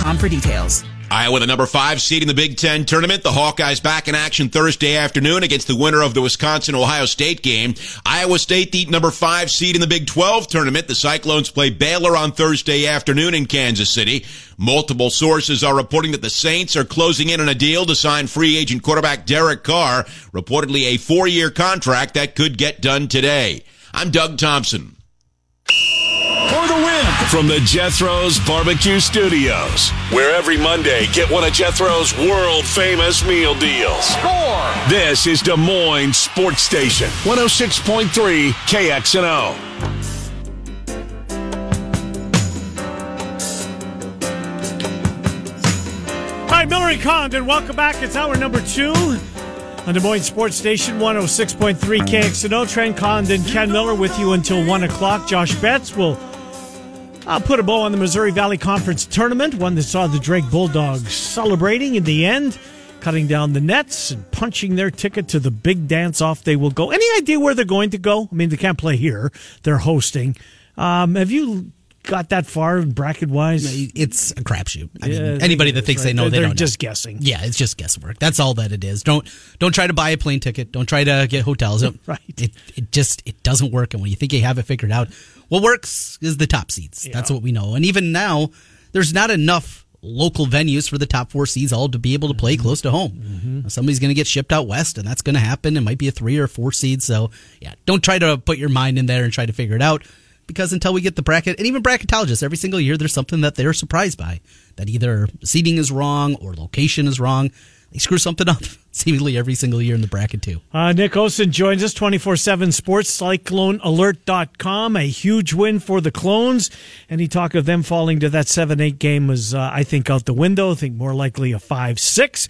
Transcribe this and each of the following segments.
For details. Iowa, the number five seed in the Big Ten tournament. The Hawkeyes back in action Thursday afternoon against the winner of the Wisconsin Ohio State game. Iowa State, the number five seed in the Big 12 tournament. The Cyclones play Baylor on Thursday afternoon in Kansas City. Multiple sources are reporting that the Saints are closing in on a deal to sign free agent quarterback Derek Carr, reportedly a four year contract that could get done today. I'm Doug Thompson. For the win from the Jethro's Barbecue Studios, where every Monday get one of Jethro's world famous meal deals. Score! This is Des Moines Sports Station, 106.3 KXNO. Hi, Miller and Condon. Welcome back. It's hour number two on Des Moines Sports Station 106.3 KXNO. Trent Condon, Ken Miller with you until 1 o'clock. Josh Betts will uh, put a bow on the Missouri Valley Conference tournament, one that saw the Drake Bulldogs celebrating in the end, cutting down the nets and punching their ticket to the big dance off they will go. Any idea where they're going to go? I mean, they can't play here, they're hosting. Um, have you got that far bracket wise? It's a crapshoot. I Yeah, mean, anybody that thinks right. they know, They're- they they're don't. just guessing. Yeah, it's just guesswork. That's all that it is. Don't don't try to buy a plane ticket. Don't try to get hotels. Right. It it just it doesn't work. And when you think you have it figured out, what works is the top seeds. That's what we know. And even now, there's not enough local venues for the top four seeds all to be able to play Mm-hmm. close to home. Somebody's going to get shipped out west, and that's going to happen. It might be a three or four seed. So yeah, don't try to put your mind in there and try to figure it out because until we get the bracket, and even bracketologists, every single year there's something that they're surprised by. That either seating is wrong or location is wrong. They screw something up seemingly every single year in the bracket too. Uh, Nick Olson joins us 24 7 sports, cyclonealert.com. A huge win for the Clones. Any talk of them falling to that 7 8 game was, uh, I think, out the window. I think more likely a 5 6.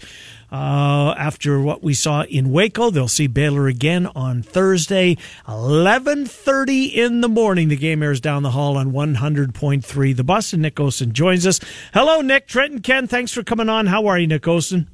Uh, after what we saw in Waco, they'll see Baylor again on Thursday, 11:30 in the morning. The game airs down the hall on 100.3. The bus and Nick Olson joins us. Hello, Nick, Trent, and Ken. Thanks for coming on. How are you, Nick Olson?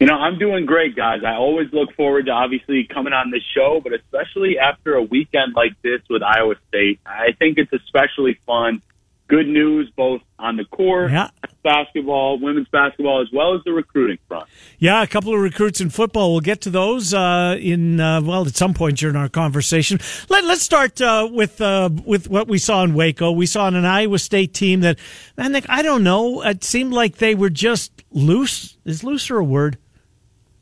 You know, I'm doing great, guys. I always look forward to obviously coming on this show, but especially after a weekend like this with Iowa State, I think it's especially fun. Good news both on the court, Yeah. basketball, women's basketball, as well as the recruiting front. Yeah, a couple of recruits in football. We'll get to those uh, in uh, well at some point during our conversation. Let, let's start uh, with uh, with what we saw in Waco. We saw an Iowa State team that, man, Nick, I don't know. It seemed like they were just loose. Is looser a word?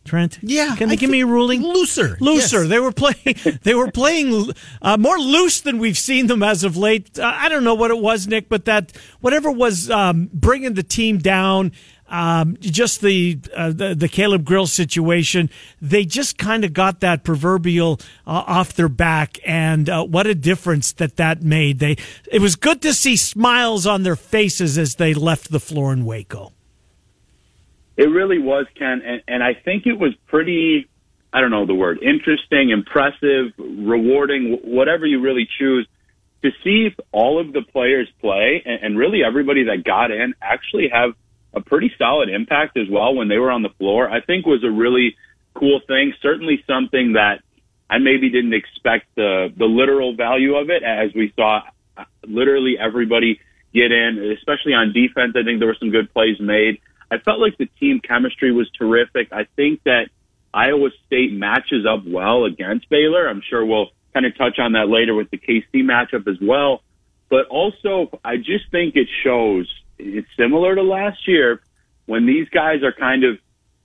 Trent, Yeah, can they I give me a ruling? looser, looser. yes. They were playing. They were playing uh, more loose than we've seen them as of late. Uh, I don't know what it was, Nick, but that whatever was um, bringing the team down. Um, just the, uh, the the Caleb Grill situation, they just kind of got that proverbial uh, off their back, and uh, what a difference that that made. They it was good to see smiles on their faces as they left the floor in Waco. It really was, Ken, and, and I think it was pretty, I don't know the word, interesting, impressive, rewarding, whatever you really choose, to see all of the players play and, and really everybody that got in actually have a pretty solid impact as well when they were on the floor. I think was a really cool thing. Certainly something that I maybe didn't expect the the literal value of it as we saw uh, literally everybody get in, especially on defense. I think there were some good plays made. I felt like the team chemistry was terrific. I think that Iowa State matches up well against Baylor. I'm sure we'll kind of touch on that later with the KC matchup as well. But also, I just think it shows it's similar to last year when these guys are kind of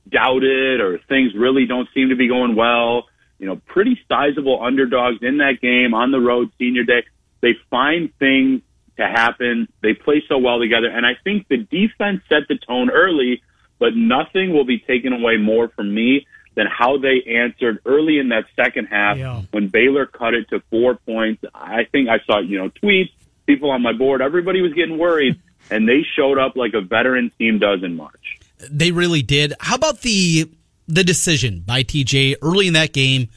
doubted or things really don't seem to be going well. You know, pretty sizable underdogs in that game on the road senior day. They find things to happen. They play so well together. And I think the defense set the tone early, but nothing will be taken away more from me than how they answered early in that second half Yeah. when Baylor cut it to four points. I think I saw, you know, tweets, people on my board, everybody was getting worried. and they showed up like a veteran team does in March. They really did. How about the the decision by TJ early in that game?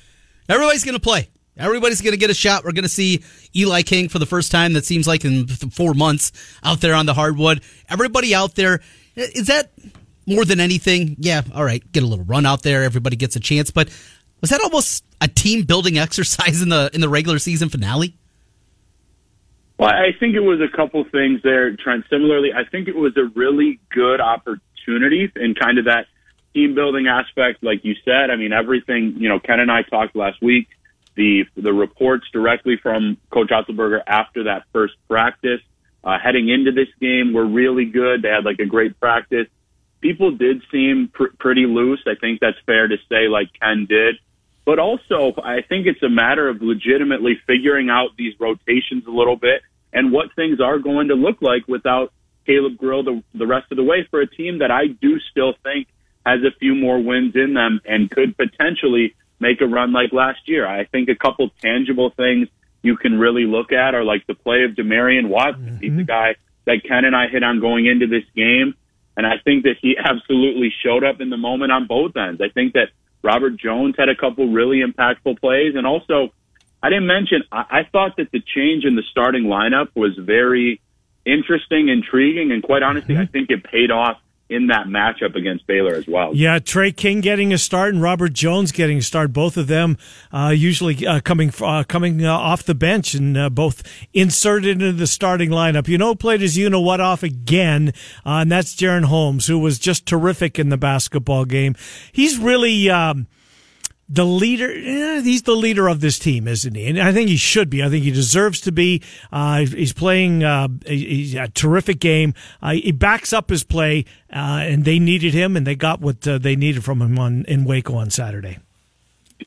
Everybody's going to play. Everybody's going to get a shot. We're going to see Eli King for the first time. That seems like in four months out there on the hardwood. Everybody out there. Is that more than anything? Yeah. All right. Get a little run out there. Everybody gets a chance. But was that almost a team building exercise in the in the regular season finale? Well, I think it was a couple things there, Trent. Similarly, I think it was a really good opportunity in kind of that team building aspect, like you said. I mean, everything, you know, Ken and I talked last week. The the reports directly from Coach Otzelberger after that first practice, uh, heading into this game, were really good. They had like a great practice. People did seem pr- pretty loose. I think that's fair to say, like Ken did. But also, I think it's a matter of legitimately figuring out these rotations a little bit and what things are going to look like without Caleb Grill the, the rest of the way for a team that I do still think has a few more wins in them and could potentially make a run like last year. I think a couple tangible things you can really look at are like the play of Demarion Watson. Mm-hmm. He's the guy that Ken and I hit on going into this game. And I think that he absolutely showed up in the moment on both ends. I think that Robert Jones had a couple really impactful plays. And also, I didn't mention, I, I thought that the change in the starting lineup was very interesting, intriguing, and quite honestly, mm-hmm. I think it paid off in that matchup against Baylor as well. Yeah, Tre King getting a start and Robert Jones getting a start. Both of them uh, usually uh, coming uh, coming uh, off the bench and uh, both inserted into the starting lineup. You know, played his you know what off again, uh, and that's Jaren Holmes, who was just terrific in the basketball game. He's really. Um, the leader. Eh, he's the leader of this team, isn't he? And I think he should be. I think he deserves to be. Uh, he's playing uh, a, a, terrific game. Uh, he backs up his play, uh, and they needed him, and they got what uh, they needed from him on in Waco on Saturday.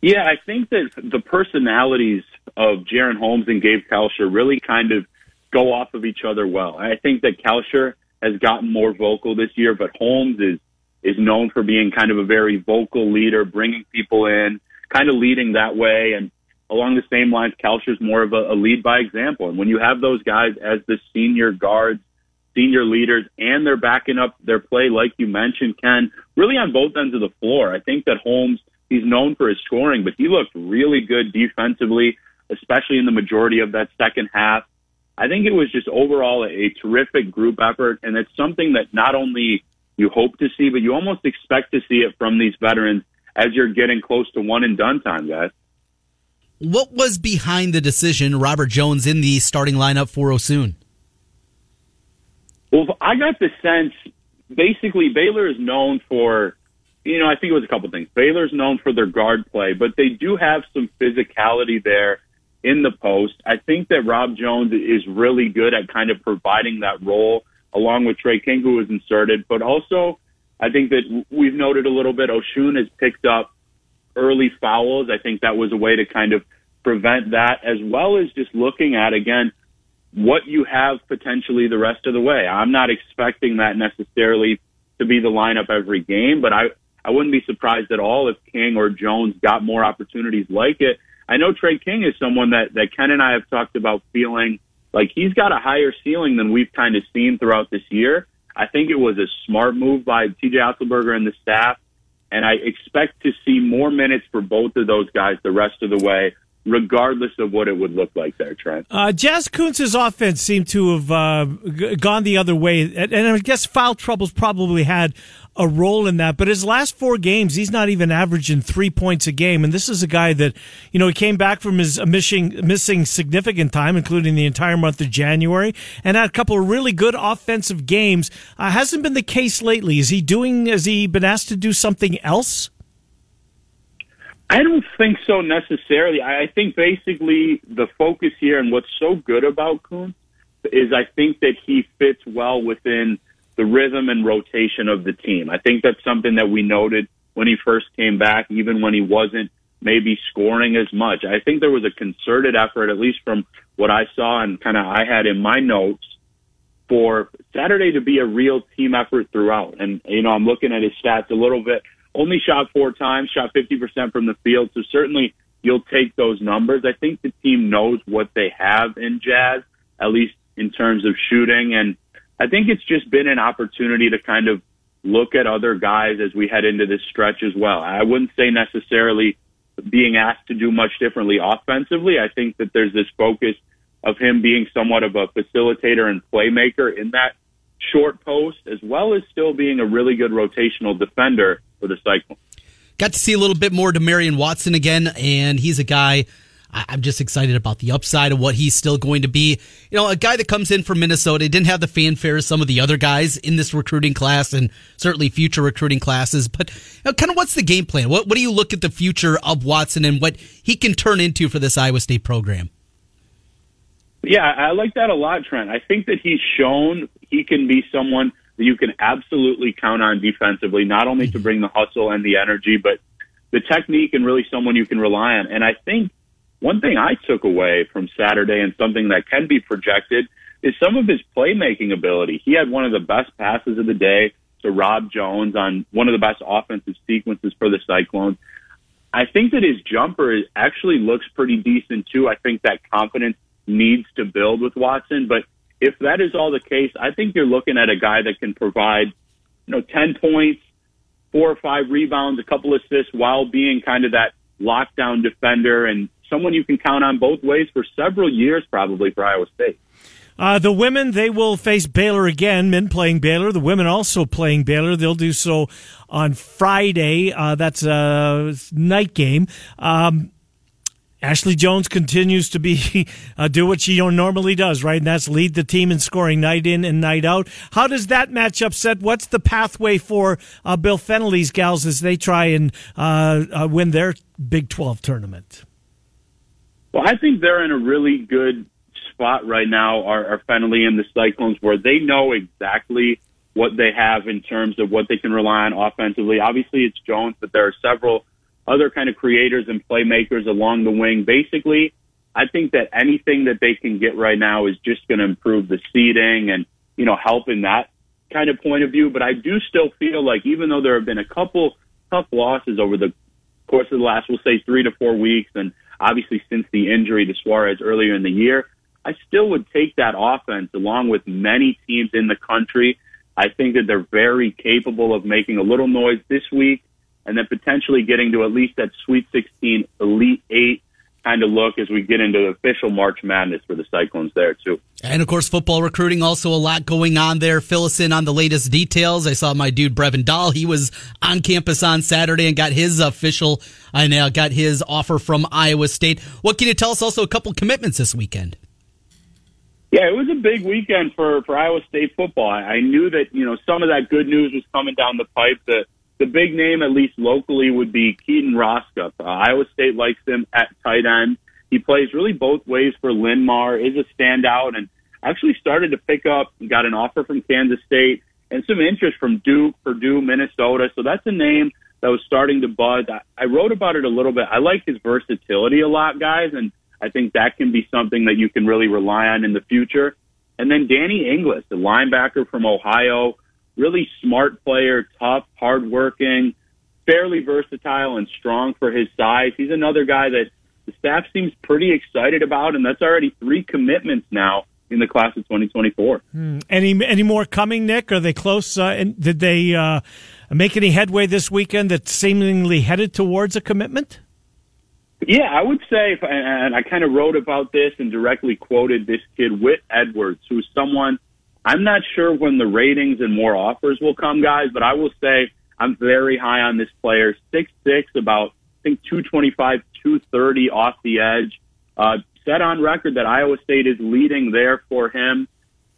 Yeah, I think that the personalities of Jaren Holmes and Gabe Kalscheur really kind of go off of each other well. I think that Kalscheur has gotten more vocal this year, but Holmes is is known for being kind of a very vocal leader, bringing people in, kind of leading that way. And along the same lines, Kalscheur's more of a, a lead by example. And when you have those guys as the senior guards, senior leaders, and they're backing up their play, like you mentioned, Ken, really on both ends of the floor. I think that Holmes, he's known for his scoring, but he looked really good defensively, especially in the majority of that second half. I think it was just overall a terrific group effort, and it's something that not only you hope to see, but you almost expect to see it from these veterans as you're getting close to one and done time, guys. What was behind the decision, Robert Jones in the starting lineup for Osun? Well, I got the sense basically Baylor is known for, you know, I think it was a couple things. Baylor's known for their guard play, but they do have some physicality there in the post. I think that Rob Jones is really good at kind of providing that role along with Tre King, who was inserted. But also, I think that we've noted a little bit, Osun has picked up early fouls. I think that was a way to kind of prevent that, as well as just looking at, again, what you have potentially the rest of the way. I'm not expecting that necessarily to be the lineup every game, but I, I wouldn't be surprised at all if King or Jones got more opportunities like it. I know Tre King is someone that, that Ken and I have talked about feeling like he's got a higher ceiling than we've kind of seen throughout this year. I think it was a smart move by TJ Otzelberger and the staff, and I expect to see more minutes for both of those guys the rest of the way regardless of what it would look like there, Trent. Uh, Jaz Kunc's offense seemed to have uh, gone the other way, and, I guess foul troubles probably had a role in that. But his last four games, he's not even averaging three points a game, and this is a guy that you know he came back from his missing missing significant time, including the entire month of January, and had a couple of really good offensive games. Uh, hasn't been the case lately. Is he doing? Has he been asked to do something else? I don't think so necessarily. I think basically the focus here and what's so good about Kunc is I think that he fits well within the rhythm and rotation of the team. I think that's something that we noted when he first came back, even when he wasn't maybe scoring as much. I think there was a concerted effort, at least from what I saw and kind of I had in my notes, for Saturday to be a real team effort throughout. And, you know, I'm looking at his stats a little bit only shot four times, shot 50% from the field. So certainly you'll take those numbers. I think the team knows what they have in Jaz, at least in terms of shooting. And I think it's just been an opportunity to kind of look at other guys as we head into this stretch as well. I wouldn't say necessarily being asked to do much differently offensively. I think that there's this focus of him being somewhat of a facilitator and playmaker in that short post, as well as still being a really good rotational defender for the Cyclones. Got to see a little bit more Demarion Watson again, and he's a guy I'm just excited about the upside of what he's still going to be. You know, a guy that comes in from Minnesota didn't have the fanfare as some of the other guys in this recruiting class and certainly future recruiting classes. But you know, kind of what's the game plan? What, what do you look at the future of Watson and what he can turn into for this Iowa State program? Yeah, I like that a lot, Trent. I think that he's shown he can be someone that you can absolutely count on defensively, not only to bring the hustle and the energy, but the technique and really someone you can rely on. And I think one thing I took away from Saturday and something that can be projected is some of his playmaking ability. He had one of the best passes of the day to Rob Jones on one of the best offensive sequences for the Cyclones. I think that his jumper actually looks pretty decent too. I think that confidence needs to build with Watson, but if that is all the case, I think you're looking at a guy that can provide, you know, 10 points, four or five rebounds, a couple assists while being kind of that lockdown defender and someone you can count on both ways for several years, probably for Iowa State. Uh, the women, they will face Baylor again. Men playing Baylor. The women also playing Baylor. They'll do so on Friday. Uh, that's a night game. Um, Ashley Joens continues to be uh, do what she normally does, right? And that's lead the team in scoring night in and night out. How does that matchup set? What's the pathway for uh, Bill Fennelly's gals as they try and uh, uh win their Big Twelve tournament? Well, I think they're in a really good spot right now, are, Fennelly and the Cyclones, where they know exactly what they have in terms of what they can rely on offensively. Obviously, it's Joens, but there are several other kind of creators and playmakers along the wing. Basically, I think that anything that they can get right now is just going to improve the seating and, you know, help in that kind of point of view. But I do still feel like even though there have been a couple tough losses over the course of the last, we'll say three to four weeks, and obviously since the injury to Suarez earlier in the year, I still would take that offense along with many teams in the country. I think that they're very capable of making a little noise this week and then potentially getting to at least that Sweet 16 Elite Eight kind of look as we get into the official March Madness for the Cyclones there too. And of course, football recruiting also a lot going on there. Fill us in on the latest details. I saw my dude Brevin Dahl. He was on campus on Saturday and got his official I now uh, got his offer from Iowa State. What can you tell us? Also, a couple commitments this weekend. Yeah, it was a big weekend for for Iowa State football. I, I knew that you know some of that good news was coming down the pipe. The the big name, at least locally, would be Keaton Roscup. Uh, Iowa State likes him at tight end. He plays really both ways for Linn-Mar, is a standout, and actually started to pick up, got an offer from Kansas State, and some interest from Duke, Purdue, Minnesota. So that's a name that was starting to buzz. I, I wrote about it a little bit. I like his versatility a lot, guys, and I think that can be something that you can really rely on in the future. And then Danny Inglis, the linebacker from Ohio, really smart player, tough, hardworking, fairly versatile and strong for his size. He's another guy that the staff seems pretty excited about, and that's already three commitments now in the class of 2024. Hmm. Any any more coming, Nick? Are they close? Uh, and did they uh, make any headway this weekend that seemingly headed towards a commitment? Yeah, I would say, and I kind of wrote about this and directly quoted this kid, Whit Edwards, who's someone I'm not sure when the ratings and more offers will come, guys, but I will say I'm very high on this player. Six six, about I think 225, 230 off the edge. Uh, set on record that Iowa State is leading there for him.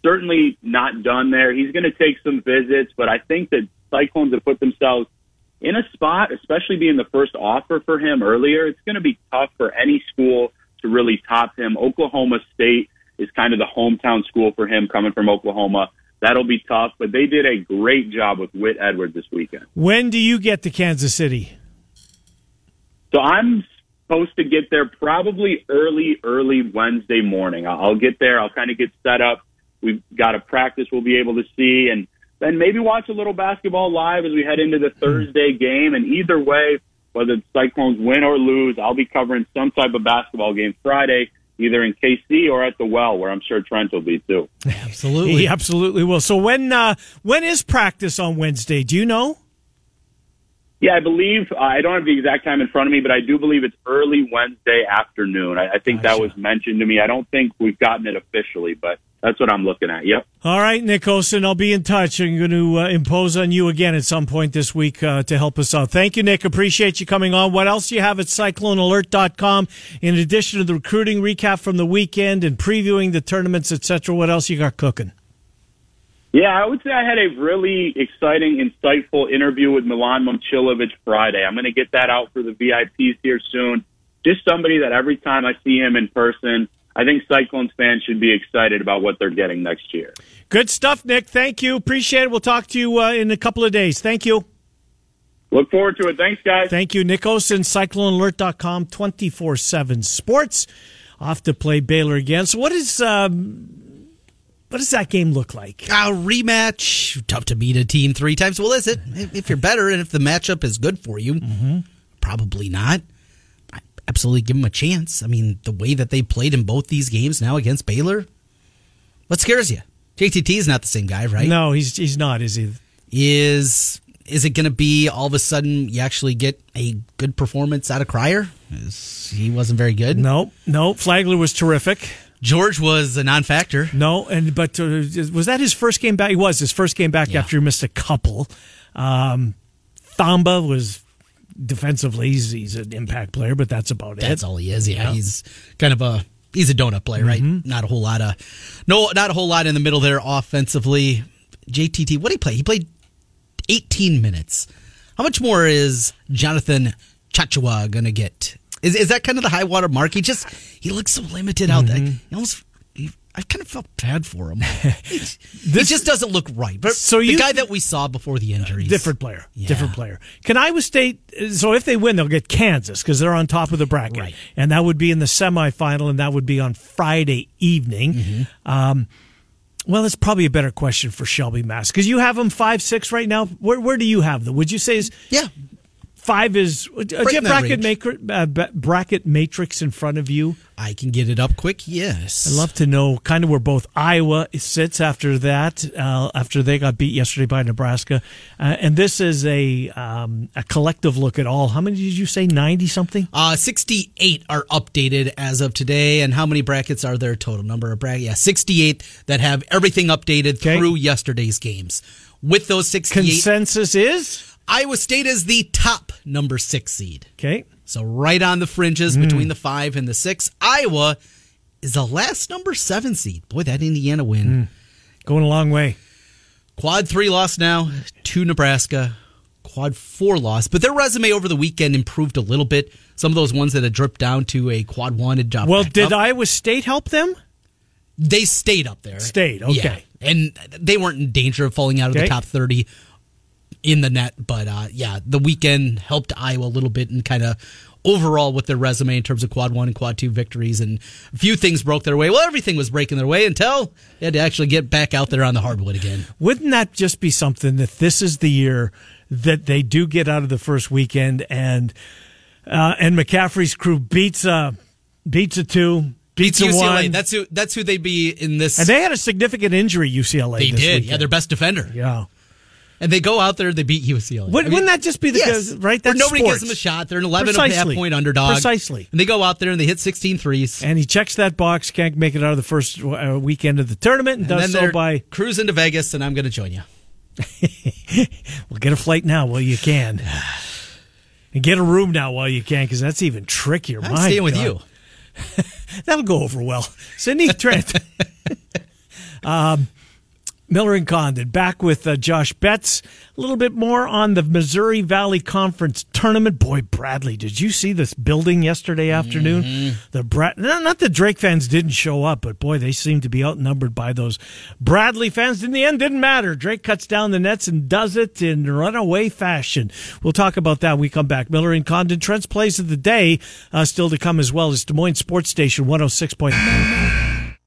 Certainly not done there. He's going to take some visits, but I think that Cyclones have put themselves in a spot, especially being the first offer for him earlier. It's going to be tough for any school to really top him. Oklahoma State is kind of the hometown school for him coming from Oklahoma. That'll be tough, but they did a great job with Whit Edwards this weekend. When do you get to Kansas City? So I'm supposed to get there probably early, early Wednesday morning. I'll get there. I'll kind of get set up. We've got a practice we'll be able to see, and then maybe watch a little basketball live as we head into the hmm. Thursday game. And either way, whether the Cyclones win or lose, I'll be covering some type of basketball game Friday either in KC or at the well, where I'm sure Trent will be too. Absolutely. He absolutely will. So when uh, when is practice on Wednesday? Do you know? Yeah, I believe uh, I don't have the exact time in front of me, but I do believe it's early Wednesday afternoon. I, I think that was mentioned to me. I don't think we've gotten it officially, but that's what I'm looking at. Yep. All right, Nick Olson, I'll be in touch. I'm going to uh, impose on you again at some point this week uh, to help us out. Thank you, Nick. Appreciate you coming on. What else do you have at CycloneAlert.com? In addition to the recruiting recap from the weekend and previewing the tournaments, etc., what else you got cooking? Yeah, I would say I had a really exciting, insightful interview with Milan Momcilovic Friday. I'm going to get that out for the VIPs here soon. Just somebody that every time I see him in person, I think Cyclones fans should be excited about what they're getting next year. Good stuff, Nick. Thank you. Appreciate it. We'll talk to you uh, in a couple of days. Thank you. Look forward to it. Thanks, guys. Thank you, Nick Olson, CycloneAlert.com, 24 7 sports. Off to play Baylor again. So, what is. Um, what does that game look like? A rematch. Tough to beat a team three times. Well, is it? If you're better and if the matchup is good for you, mm-hmm. probably not. Absolutely give them a chance. I mean, the way that they played in both these games now against Baylor, what scares you? JTT is not the same guy, right? No, he's he's not. Is he? Is is it going to be all of a sudden you actually get a good performance out of Cryer? Is, he wasn't very good. No, no. Flagler was terrific. George was a non-factor. No, and but uh, was that his first game back? He was his first game back yeah. after he missed a couple. Um, Thamba was defensively he's, he's, an impact player, but that's about that's it. That's all he is. Yeah, yeah, he's kind of a he's a donut player, right? Mm-hmm. Not a whole lot of no, not a whole lot in the middle there offensively. JTT, what did he play? He played 18 minutes. How much more is Jonathan Tchatchoua going to get? Is is that kind of the high water mark? He just he looks so limited out mm-hmm. there. He almost I kind of felt bad for him. this he just doesn't look right. But so you, the guy that we saw before the injuries, different player, yeah. different player. Can Iowa State? So if they win, they'll get Kansas because they're on top of the bracket, right. and that would be in the semifinal, and that would be on Friday evening. Mm-hmm. Um, well, it's probably a better question for Shelby Mast because you have them five six right now. Where where do you have them? Would you say is yeah five is uh, do you have bracket maker, uh, bracket matrix in front of you? I can get it up quick. Yes, I'd love to know kind of where both Iowa sits after that, uh, after they got beat yesterday by Nebraska, uh, and this is a um, a collective look at all. How many did you say? Ninety something? Uh, Sixty eight are updated as of today, and how many brackets are there total? Number of brackets? Yeah, sixty eight that have everything updated okay. through yesterday's games. With those sixty eight, consensus is Iowa State is the top number six seed. Okay. So right on the fringes mm. between the five and the six. Iowa is the last number seven seed. Boy, that Indiana win. Mm. Going a long way. Quad three loss now to Nebraska. Quad four loss. But their resume over the weekend improved a little bit. Some of those ones that had dripped down to a quad one had dropped. Well, did up. Iowa State help them? They stayed up there. Stayed, okay. Yeah. And they weren't in danger of falling out of okay. the top 30 in the net. But uh, yeah, the weekend helped Iowa a little bit and kind of overall with their resume in terms of quad one and quad two victories. And a few things broke their way. Well, everything was breaking their way until they had to actually get back out there on the hardwood again. Wouldn't that just be something that this is the year that they do get out of the first weekend and uh, and McCaffery's crew beats a beats a two. Beats UCLA. One. That's who. That's who they'd be in this. And they had a significant injury. UCLA. They did. Weekend. Yeah, their best defender. Yeah and they go out there, they beat UCLA. Would, not that just be the yes. right? That's nobody sports. gives them a shot. They're an 11 and a half point underdog. Precisely. And they go out there and they hit 16 threes. And he checks that box, can't make it out of the first uh, weekend of the tournament, and, and does so by cruising to Vegas. And I'm going to join you. well, get a flight now while you can, and get a room now while you can, because that's even trickier. I'm My staying God. with you. That'll go over well, Sydney Trent. um, Miller and Condon back with uh, Josh Betts. A little bit more on the Missouri Valley Conference tournament. Boy, Bradley, did you see this building yesterday afternoon? Mm-hmm. The Brad, not that Drake fans didn't show up, but boy, they seem to be outnumbered by those Bradley fans. In the end, didn't matter. Drake cuts down the nets and does it in runaway fashion. We'll talk about that when we come back. Miller and Condon, Trent's plays of the day, uh, still to come as well as Des Moines Sports Station 106.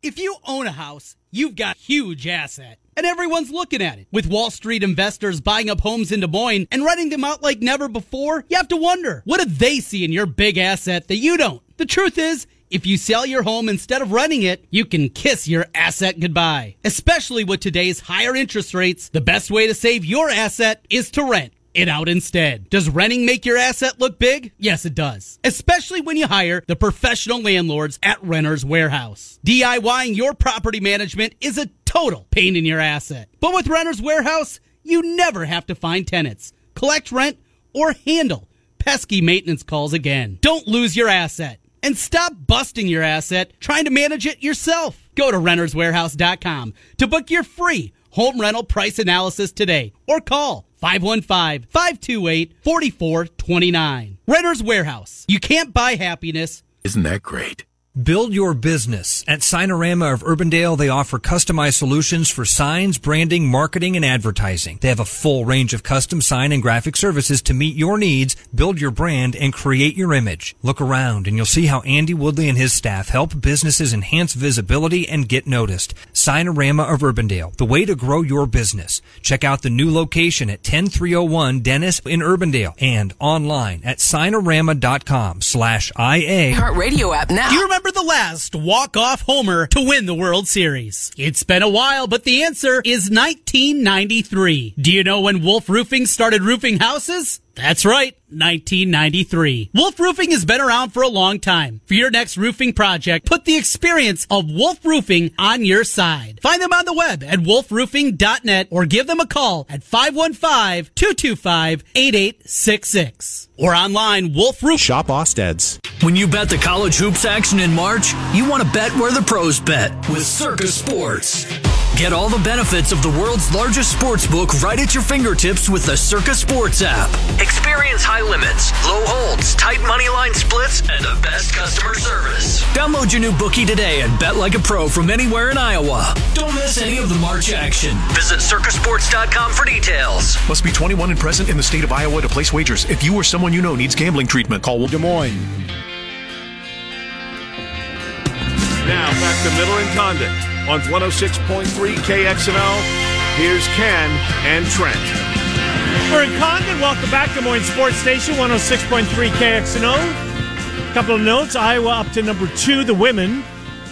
If you own a house, you've got huge asset and everyone's looking at it. With Wall Street investors buying up homes in Des Moines and renting them out like never before, you have to wonder, what do they see in your big asset that you don't? The truth is, If you sell your home instead of renting it, you can kiss your asset goodbye. Especially with today's higher interest rates, the best way to save your asset is to rent it out instead. Does renting make your asset look big? Yes, it does. Especially when you hire the professional landlords at Renter's Warehouse. DIYing your property management is a total pain in your asset. But with Renter's Warehouse, you never have to find tenants, collect rent, or handle pesky maintenance calls again. Don't lose your asset and stop busting your asset trying to manage it yourself. Go to renterswarehouse.com to book your free home rental price analysis today or call 515-528-4429. Renters Warehouse. You can't buy happiness. Isn't that great? Build your business. At Signorama of Urbandale, they offer customized solutions for signs, branding, marketing, and advertising. They have a full range of custom sign and graphic services to meet your needs, build your brand, and create your image. Look around and you'll see how Andy Woodley and his staff help businesses enhance visibility and get noticed. Signorama of Urbandale, the way to grow your business. Check out the new location at 10301 Dennis in Urbandale and online at signorama.com slash IA. Heart Radio app now. Do you remember the last walk-off homer to win the World Series? It's been a while, but the answer is 1993. Do you know when Wolf Roofing started roofing houses? That's right, 1993. Wolf Roofing has been around for a long time. For your next roofing project, put the experience of Wolf Roofing on your side. Find them on the web at wolfroofing.net or give them a call at 515-225-8866 or online Wolf Roof. Shop Osted's. When you bet the college hoops action in March, you want to bet where the pros bet with Circa Sports. Get all the benefits of the world's largest sports book right at your fingertips with the Circa Sports app. Experience high limits, low holds, tight money line splits, and the best customer service. Download your new bookie today and bet like a pro from anywhere in Iowa. Don't miss any of the March action. Visit circasports.com for details. Must be 21 and present in the state of Iowa to place wagers. If you or someone you know needs gambling treatment, call Des Moines. Now back to Miller and Condon on 106.3 KXNO. Here's Ken and Trent. We're in Condon. Welcome back to Moines Sports Station 106.3 KXNO. Couple of notes. Iowa up to number two, the women,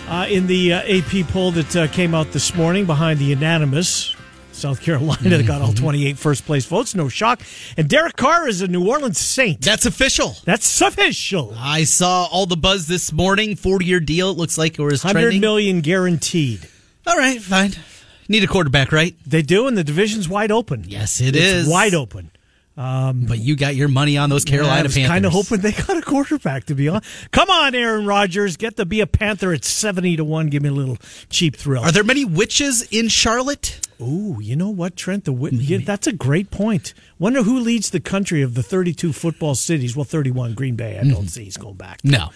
uh, in the uh, AP poll that uh, came out this morning behind the unanimous South Carolina that got all mm-hmm. 28 first place votes. No shock. And Derek Carr is a New Orleans Saint. That's official. That's official. I saw all the buzz this morning. 40 year deal, it looks like it was 100 trending. million guaranteed. All right, fine. Need a quarterback, right? They do, and the division's wide open. Yes, it it's is. wide open. Um, but you got your money on those Carolina yeah, I was Panthers. kind of hoping they got a quarterback. To be on. come on, Aaron Rodgers, get to be a Panther at seventy to one. Give me a little cheap thrill. Are there many witches in Charlotte? Ooh, you know what, Trent? The yeah, that's a great point. Wonder who leads the country of the thirty-two football cities. Well, thirty-one. Green Bay. I don't see he's going back. No.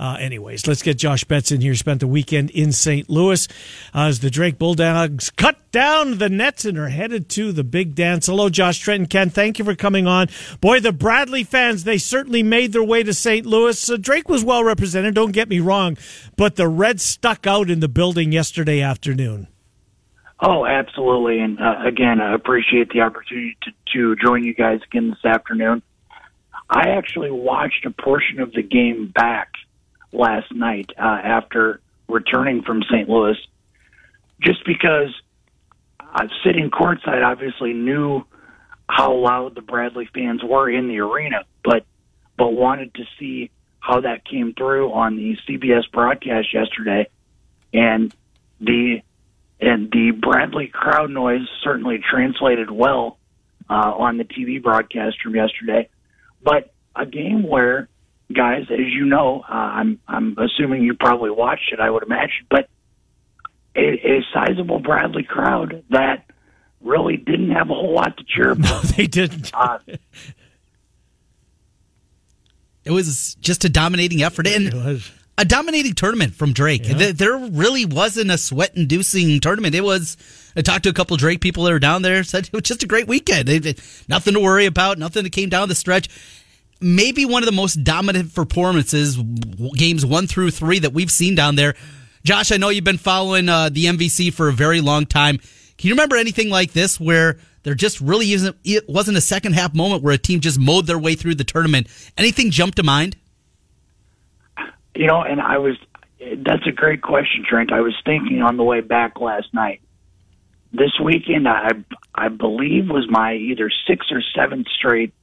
Uh, anyways, let's get Josh Betts in here. Spent the weekend in St. Louis as the Drake Bulldogs cut down the nets and are headed to the big dance. Hello, Josh Trenton Ken. Thank you for coming on. Boy, the Bradley fans, they certainly made their way to St. Louis. Uh, Drake was well represented, don't get me wrong, but the Reds stuck out in the building yesterday afternoon. Oh, absolutely. And uh, again, I appreciate the opportunity to, to join you guys again this afternoon. I actually watched a portion of the game back last night uh, after returning from St. Louis, just because uh, sitting courtside obviously knew how loud the Bradley fans were in the arena, but but wanted to see how that came through on the CBS broadcast yesterday, and the and the Bradley crowd noise certainly translated well uh, on the TV broadcast from yesterday, but a game where guys, as you know, uh, I'm I'm assuming you probably watched it. I would imagine, but a, a sizable Bradley crowd that really didn't have a whole lot to cheer about. No, they didn't. uh, it was just a dominating effort and a dominating tournament from Drake. Yeah. There really wasn't a sweat-inducing tournament. It was. I talked to a couple of Drake people that were down there. Said it was just a great weekend. It, it, nothing to worry about. Nothing that came down the stretch maybe one of the most dominant performances, games one through three that we've seen down there. Josh, I know you've been following uh, the MVC for a very long time. Can you remember anything like this where there just really isn't? It wasn't a second half moment where a team just mowed their way through the tournament. Anything jump to mind? You know, and I was that's a great question, Trent. I was thinking on the way back last night. This weekend, I I believe was my either sixth or seventh straight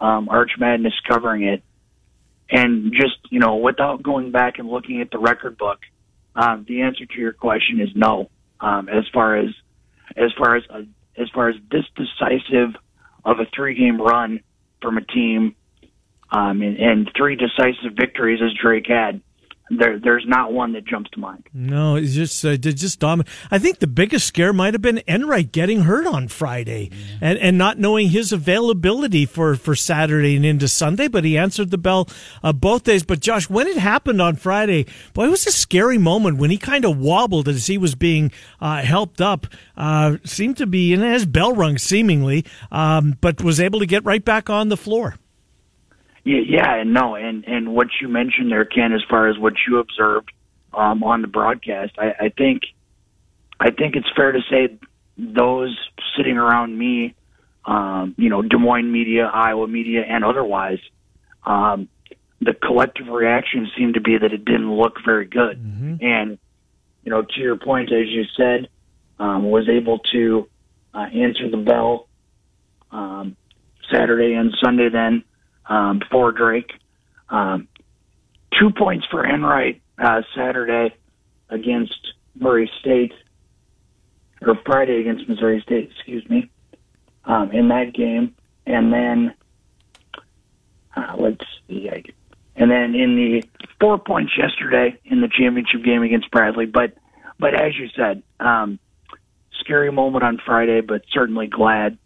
um, Arch Madness covering it, and just you know, without going back and looking at the record book, um, the answer to your question is no. Um, as far as as far as uh, as far as this decisive of a three game run from a team, um, and, and three decisive victories as Drake had, there, there's not one that jumps to mind. No, it's just uh, just dominant. I think the biggest scare might have been Enright getting hurt on Friday yeah. and, and not knowing his availability for, for Saturday and into Sunday, but he answered the bell uh, both days. But Josh, when it happened on Friday, boy, it was a scary moment when he kind of wobbled as he was being uh, helped up. Uh, seemed to be in his bell rung seemingly, um, but was able to get right back on the floor. Yeah, yeah, and no, and and what you mentioned there, Ken, as far as what you observed um, on the broadcast, I, I think, I think it's fair to say those sitting around me, um, you know, Des Moines media, Iowa media, and otherwise, um, the collective reaction seemed to be that it didn't look very good. Mm-hmm. And you know, to your point, as you said, um, was able to uh, answer the bell um, Saturday and Sunday then um, for Drake. Um, two points for Enright uh, Saturday against Murray State, or Friday against Missouri State, excuse me, um, in that game. And then, uh, let's see, I, and then in the four points yesterday in the championship game against Bradley. But, but as you said, um, scary moment on Friday, but certainly glad.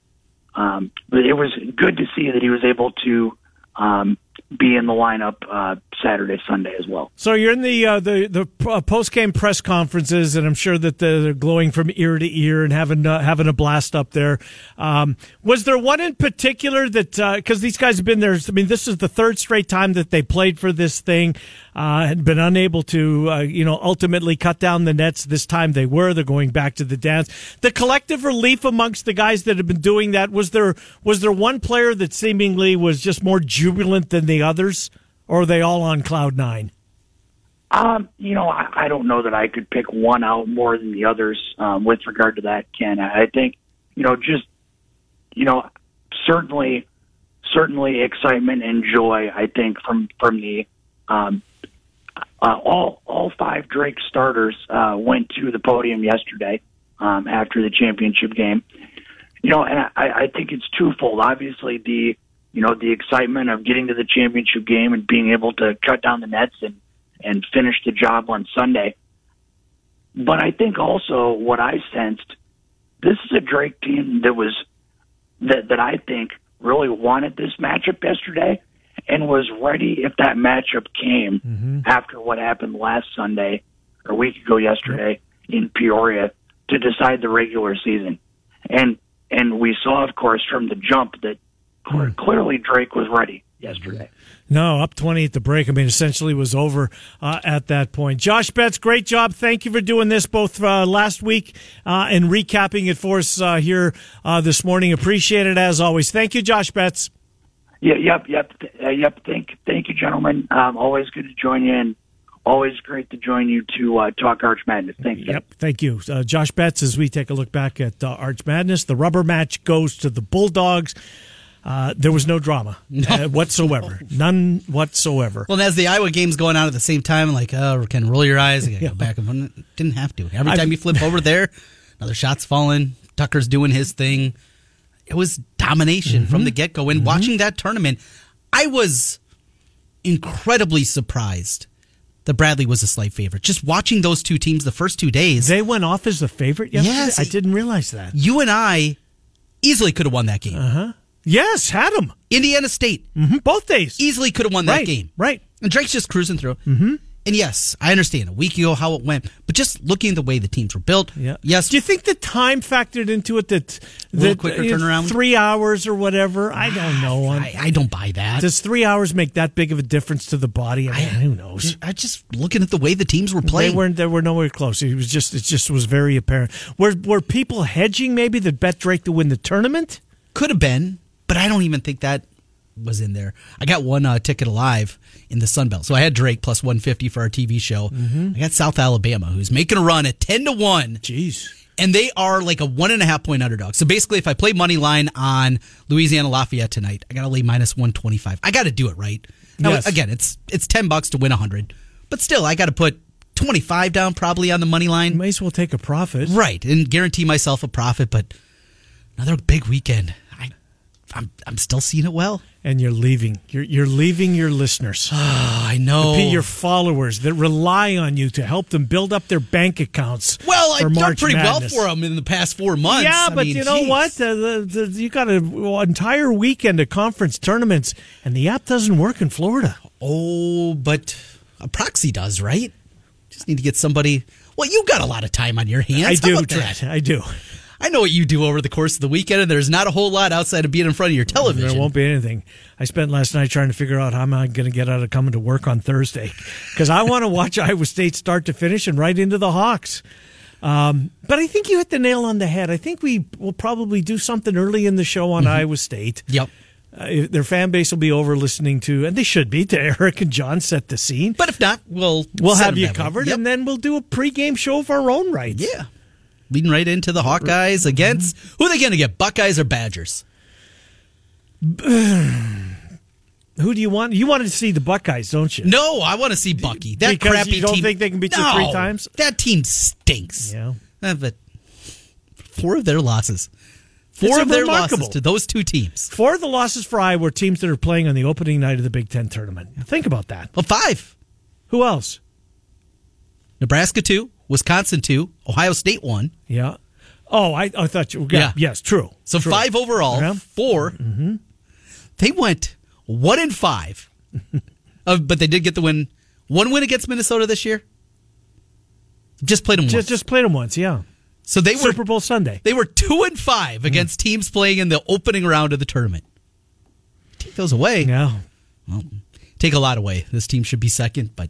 Um, but it was good to see that he was able to um, be in the lineup uh, Saturday, Sunday as well. So you're in the uh, the the uh, post game press conferences, and I'm sure that they're glowing from ear to ear and having uh, having a blast up there. Um, was there one in particular that because uh, these guys have been there? I mean, this is the third straight time that they played for this thing, uh, had been unable to uh, you know ultimately cut down the nets. This time they were. They're going back to the dance. The collective relief amongst the guys that have been doing that was there was there one player that seemingly was just more jubilant than the others? or are they all on cloud nine? Um, you know, I, I don't know that I could pick one out more than the others um, with regard to that, Ken. I think, you know, just, you know, certainly, certainly excitement and joy. I think from from the um, uh, all all five Drake starters uh, went to the podium yesterday um, after the championship game. You know, and I, I think it's twofold. Obviously, the you know, the excitement of getting to the championship game and being able to cut down the nets and, and finish the job on Sunday. But I think also what I sensed, this is a Drake team that was, that, that I think really wanted this matchup yesterday and was ready if that matchup came mm-hmm. after what happened last Sunday or a week ago yesterday in Peoria to decide the regular season. And, and we saw, of course, from the jump that Hmm. Clearly, Drake was ready yesterday. No, up 20 at the break. I mean, essentially was over uh, at that point. Josh Betts, great job. Thank you for doing this both uh, last week uh, and recapping it for us uh, here uh, this morning. Appreciate it as always. Thank you, Josh Betts. Yeah, yep, yep, uh, yep. Thank, thank you, gentlemen. Um, always good to join you. And always great to join you to talk Arch Madness. Thank you. Yep, thank you, Josh Betts. As we take a look back at Arch Madness, the rubber match goes to the Bulldogs. Uh, there was no drama no. uh, whatsoever, none whatsoever. Well, as the Iowa game's going on at the same time, like, oh, can roll your eyes. I gotta go back and didn't have to. Every time I've, you flip over there, another shot's falling. Tucker's doing his thing. It was domination mm-hmm. from the get go. And mm-hmm. watching that tournament, I was incredibly surprised that Bradley was a slight favorite. Just watching those two teams the first two days, they went off as a favorite. Yesterday? Yes, I didn't realize that. You and I easily could have won that game. Uh huh. Yes, had him. Indiana State. Mm-hmm. Both days. Easily could have won that right, game. Right. And Drake's just cruising through. Mm-hmm. And yes, I understand a week ago how it went, but just looking at the way the teams were built, yeah. yes. Do you think the time factored into it that the quicker turnaround, three hours or whatever? I don't know. I, I, don't buy that. Does three hours make that big of a difference to the body? I mean, I, who knows? I just looking at the way the teams were playing. They weren't. They were nowhere close. It was just. It just was very apparent. Were Were people hedging maybe that bet Drake to win the tournament? Could have been but I don't even think that was in there. I got one uh, ticket alive in the Sun Belt, so I had Drake plus one fifty for our TV show. Mm-hmm. I got South Alabama, who's making a run at ten to one. Jeez. And they are like a one and a half point underdog. So basically, if I play money line on Louisiana Lafayette tonight, I got to lay minus one twenty five. I got to do it right. Now, Yes. again, it's it's ten bucks to win a hundred, but still, I got to put twenty five down probably on the money line. May as well take a profit. Right, and guarantee myself a profit, but another big weekend. I'm, I'm still seeing it well. And you're leaving. You're you're leaving your listeners. Oh, I know. Your followers that rely on you to help them build up their bank accounts. Well, I've done pretty Madness. well for them in the past four months. Yeah, I but mean, you know geez. what? Uh, the, the, you got an entire weekend of conference tournaments, and the app doesn't work in Florida. Oh, but a proxy does, right? Just need to get somebody. Well, you got a lot of time on your hands. I How do? Trent. I do. I know what you do over the course of the weekend, and there's not a whole lot outside of being in front of your television. There won't be anything. I spent last night trying to figure out how am I going to get out of coming to work on Thursday because I want to watch Iowa State start to finish and right into the Hawks. Um, but I think you hit the nail on the head. I think we will probably do something early in the show on Iowa State. Yep. Uh, their fan base will be over listening to, and they should be, to Eric and John set the scene. But if not, we'll we'll have you covered, Yep. and then we'll do a pregame show of our own rights. Yeah. Leading right into the Hawkeyes against who are they going to get? Buckeyes or Badgers? Who do you want? You want to see the Buckeyes, don't you? No, I want to see Bucky. That Because crappy you don't team. think they can beat you No, three times? That team stinks. Yeah. Uh, but four of their losses, four It's of their remarkable. losses to those two teams. Four of the losses for Iowa were teams that are playing on the opening night of the Big Ten tournament. Think about that. Well, five. Who else? Nebraska two, Wisconsin two, Ohio State one. Yeah. Oh, I, I thought you. Yeah. Yeah. Yes, true. So True. five overall. Yeah. 4 Mm-hmm. They went one in five, uh, but they did get the win. One win against Minnesota this year. Just played them once. Just, just played them once, yeah. so they were Super Bowl Sunday. they were two and five against teams playing in the opening round of the tournament. Take those away. Yeah. Well, take a lot away. This team should be second, but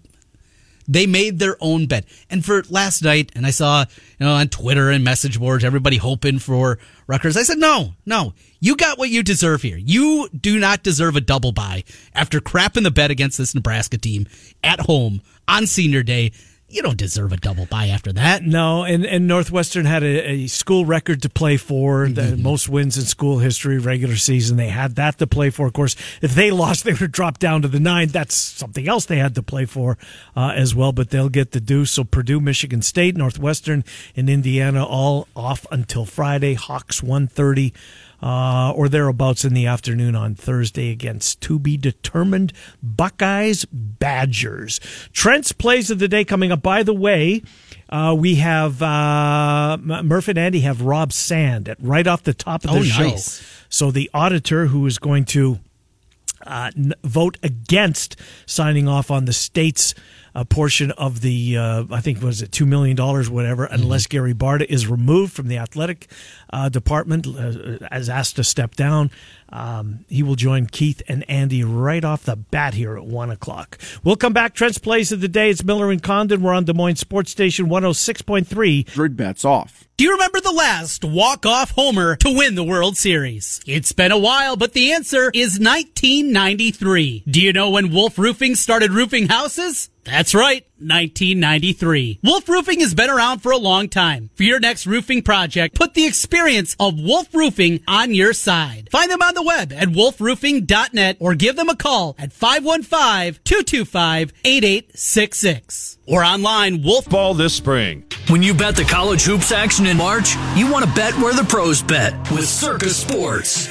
they made their own bet. And for last night, and I saw you know on Twitter and message boards, everybody hoping for Rutgers. I said, no, no, you got what you deserve here. You do not deserve a double bye after crapping the bet against this Nebraska team at home on Senior Day. You don't deserve a double bye after that. No, and, and Northwestern had a, a school record to play for, the Mm-hmm. most wins in school history, regular season. They had that to play for. Of course, if they lost, they would have dropped down to the nine. That's something else they had to play for uh, as well, but they'll get the due. So Purdue, Michigan State, Northwestern, and Indiana all off until Friday. Hawks 130 uh, or thereabouts in the afternoon on Thursday against to be determined Buckeyes Badgers. Trent's plays of the day coming up. By the way, uh, we have uh, Murph and Andy have Rob Sand at right off the top of the Oh, show. nice. So the auditor who is going to uh, n- vote against signing off on the state's uh, portion of the, uh, I think, was it $2 million, whatever, unless Gary Barta is removed from the athletic uh, department, uh, as asked to step down. Um, he will join Keith and Andy right off the bat here at 1 o'clock. We'll come back. Trent's Plays of the Day. It's Miller and Condon. We're on Des Moines Sports Station 106.3. Hundred bets off. Do you remember the last walk-off homer to win the World Series? It's been a while, but the answer is 1993. Do you know when Wolf Roofing started roofing houses? That's right, 1993. Wolf Roofing has been around for a long time. For your next roofing project, put the experience of Wolf Roofing on your side. Find them on the web at wolfroofing.net or give them a call at 515-225-8866 or online wolf Ball this spring. When you bet the college hoops action in March, you want to bet where the pros bet with Circa Sports.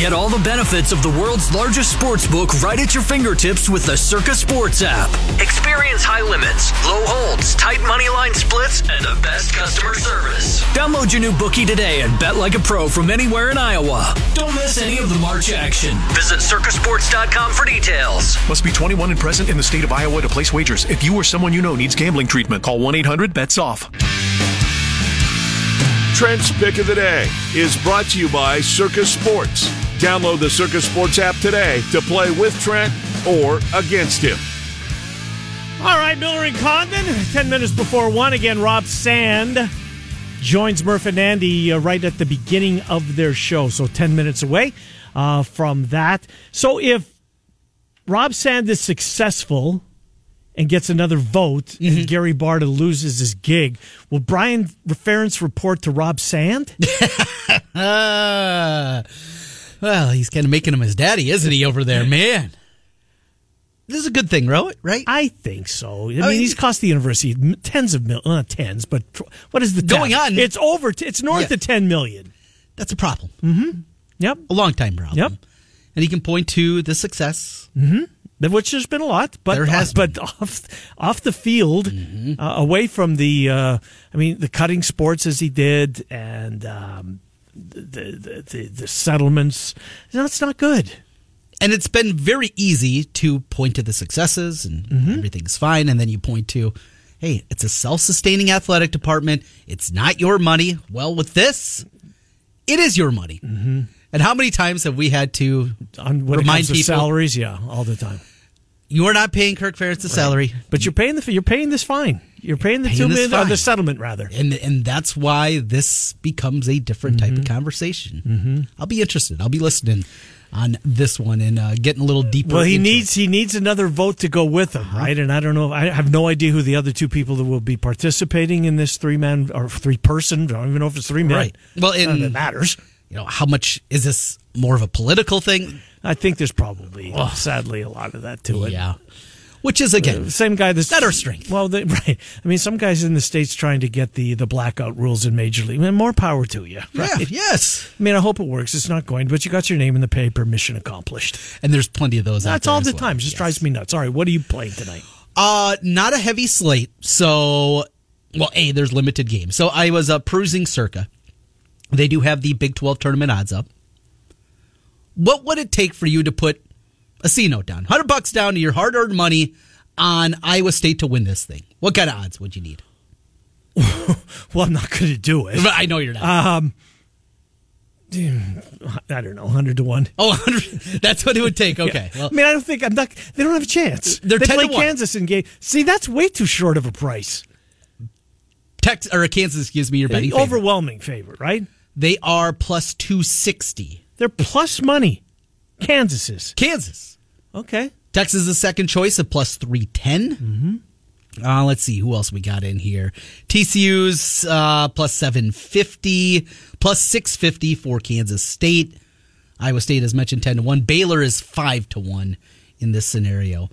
Get all the benefits of the world's largest sports book right at your fingertips with the Circa Sports app. Experience high limits, low holds, tight money line splits, and the best customer service. Download your new bookie today and bet like a pro from anywhere in Iowa. Don't miss any of the March action. Visit circasports.com for details. Must be 21 and present in the state of Iowa to place wagers. If you or someone you know needs gambling treatment, call 1 800 bets off. Trent's Pick of the Day is brought to you by Circa Sports. Download the Circa Sports app today to play with Trent or against him. All right, Miller and Condon, 10 minutes before 1. Again, Rob Sand joins Murph and Andy uh, right at the beginning of their show, so 10 minutes away. uh, from that. So if Rob Sand is successful and gets another vote, Mm-hmm. and Gary Barta loses his gig, will Brian Ferentz report to Rob Sand? Uh, well, he's kind of making him his daddy, isn't he, over there, man? This is a good thing, right? Right? I think so. I, mean, mean- he's cost the university tens of mil, not tens, but what is the Going on- It's over. T- it's north Yeah. of ten million. That's a problem. Mm-hmm. Yep. A long time problem. Yep. And he can point to the success. which there's been a lot, but There has but off off the field, Mm-hmm. uh, away from the, uh, I mean, the cutting sports as he did, and um, the, the the the settlements. That's not good. And it's been very easy to point to the successes and Mm-hmm. everything's fine. And then you point to, hey, it's a self sustaining athletic department. It's not your money. Well, with this, it is your money. Mm-hmm. And how many times have we had to On remind it comes to people salaries, yeah, all the time. You are not paying Kirk Ferentz the salary? But you're paying the you're paying this fine. You're paying the Paying two this uh, the settlement rather. and and that's why this becomes a different type of Mm-hmm. conversation. I'll be interested. I'll be listening on this one and uh, getting a little deeper. Well, he needs he needs another vote to go with him, Uh-huh. right? And I don't know. I have no idea who the other two people that will be participating in this three man or three person. I don't even know if it's three men. Right. Well, it matters. You know, how much is this more of a political thing? I think there's probably, sadly, a lot of that to it. Yeah, which is again The same guy that's Not our strength. Well, they, right. I mean, some guys in the states trying to get the the blackout rules in Major League. Man, more power to you. Yeah, Right? yes. I mean, I hope it works. It's not going, but you got your name in the paper. Mission accomplished. And there's plenty of those. out That's all the well. time. It just Yes. drives me nuts. All right, what are you playing tonight? Uh, not a heavy slate. So, well, a there's limited games. So I was uh, perusing Circa. They do have the Big Twelve tournament odds up. What would it take for you to put a C note down, hundred bucks down to your hard earned money on Iowa State to win this thing? What kind of odds would you need? Well, I'm not going to do it. I know you're not. Um, I don't know, hundred to one. oh, 100, that's what it would take. Okay. Well, I mean, I don't think I'm not. They don't have a chance. They're they 10 play. Kansas in game. See, that's way too short of a price. Texas or Kansas, excuse me, your betting favorite. Overwhelming favorite, right? They are plus two sixty. They're plus money. Kansas is Kansas. okay. Texas is the second choice at plus 310. Mm-hmm. Uh, let's see who else we got in here. TCU's uh, plus 750, plus 650 for Kansas State. Iowa State, as mentioned, 10 to 1. Baylor is 5 to 1 in this scenario.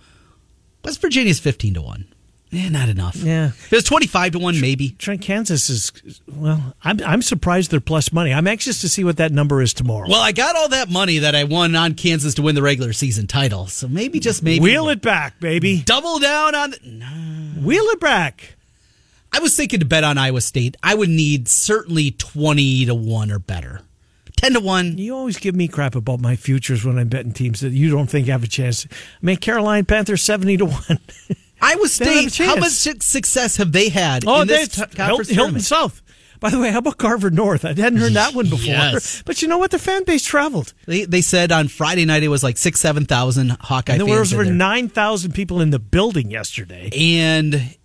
West Virginia's 15 to 1. Eh, not enough. Yeah. It was 25 to 1, maybe. Trent Kansas is well. I'm I'm surprised they're plus money. I'm anxious to see what that number is tomorrow. Well, I got all that money that I won on Kansas to win the regular season title. So maybe, just maybe. Wheel it back, baby. Double down on. The, Wheel it back. I was thinking to bet on Iowa State. I would need certainly 20 to 1 or better. 10 to 1. You always give me crap about my futures when I'm betting teams that you don't think have a chance. I mean, Carolina Panthers seventy to one. Iowa They don't have a State, how much success have they had Oh, in this t- Hilton, Hilton? South. By the way, how about Carver North? I hadn't heard that one before. Yes. But you know what? The fan base traveled. They, they said on Friday night it was like six, 7,000 Hawkeye And there fans was over 9,000 people in the building yesterday. and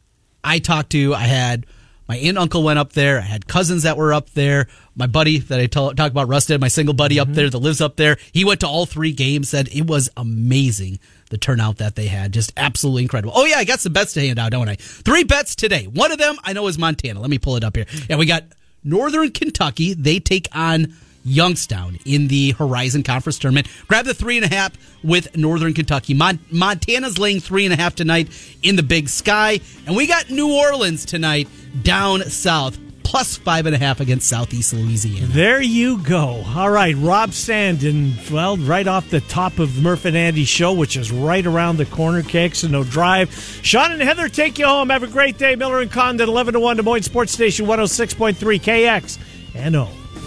I talked to, I had my aunt uncle went up there. I had cousins that were up there. My buddy that I talked about, Rusted, my single buddy Mm-hmm. up there that lives up there. He went to all three games. Said it was amazing the turnout that they had. Just absolutely incredible. Oh yeah, I got some bets to hand out, don't I? Three bets today. One of them I know is Montana. Let me pull it up here. Yeah, we got Northern Kentucky. They take on Youngstown in the Horizon Conference tournament. Grab the three and a half with Northern Kentucky. Mon- Montana's laying three and a half tonight in the Big Sky, and we got New Orleans tonight down south plus five and a half against Southeast Louisiana. There you go. All right, Rob Sandin, well, right off the top of Murph and Andy show, which is right around the corner, KX and No Drive. Sean and Heather take you home. Have a great day. Miller and Condon, 11 to 1, Des Moines Sports Station, 106.3 KX and O.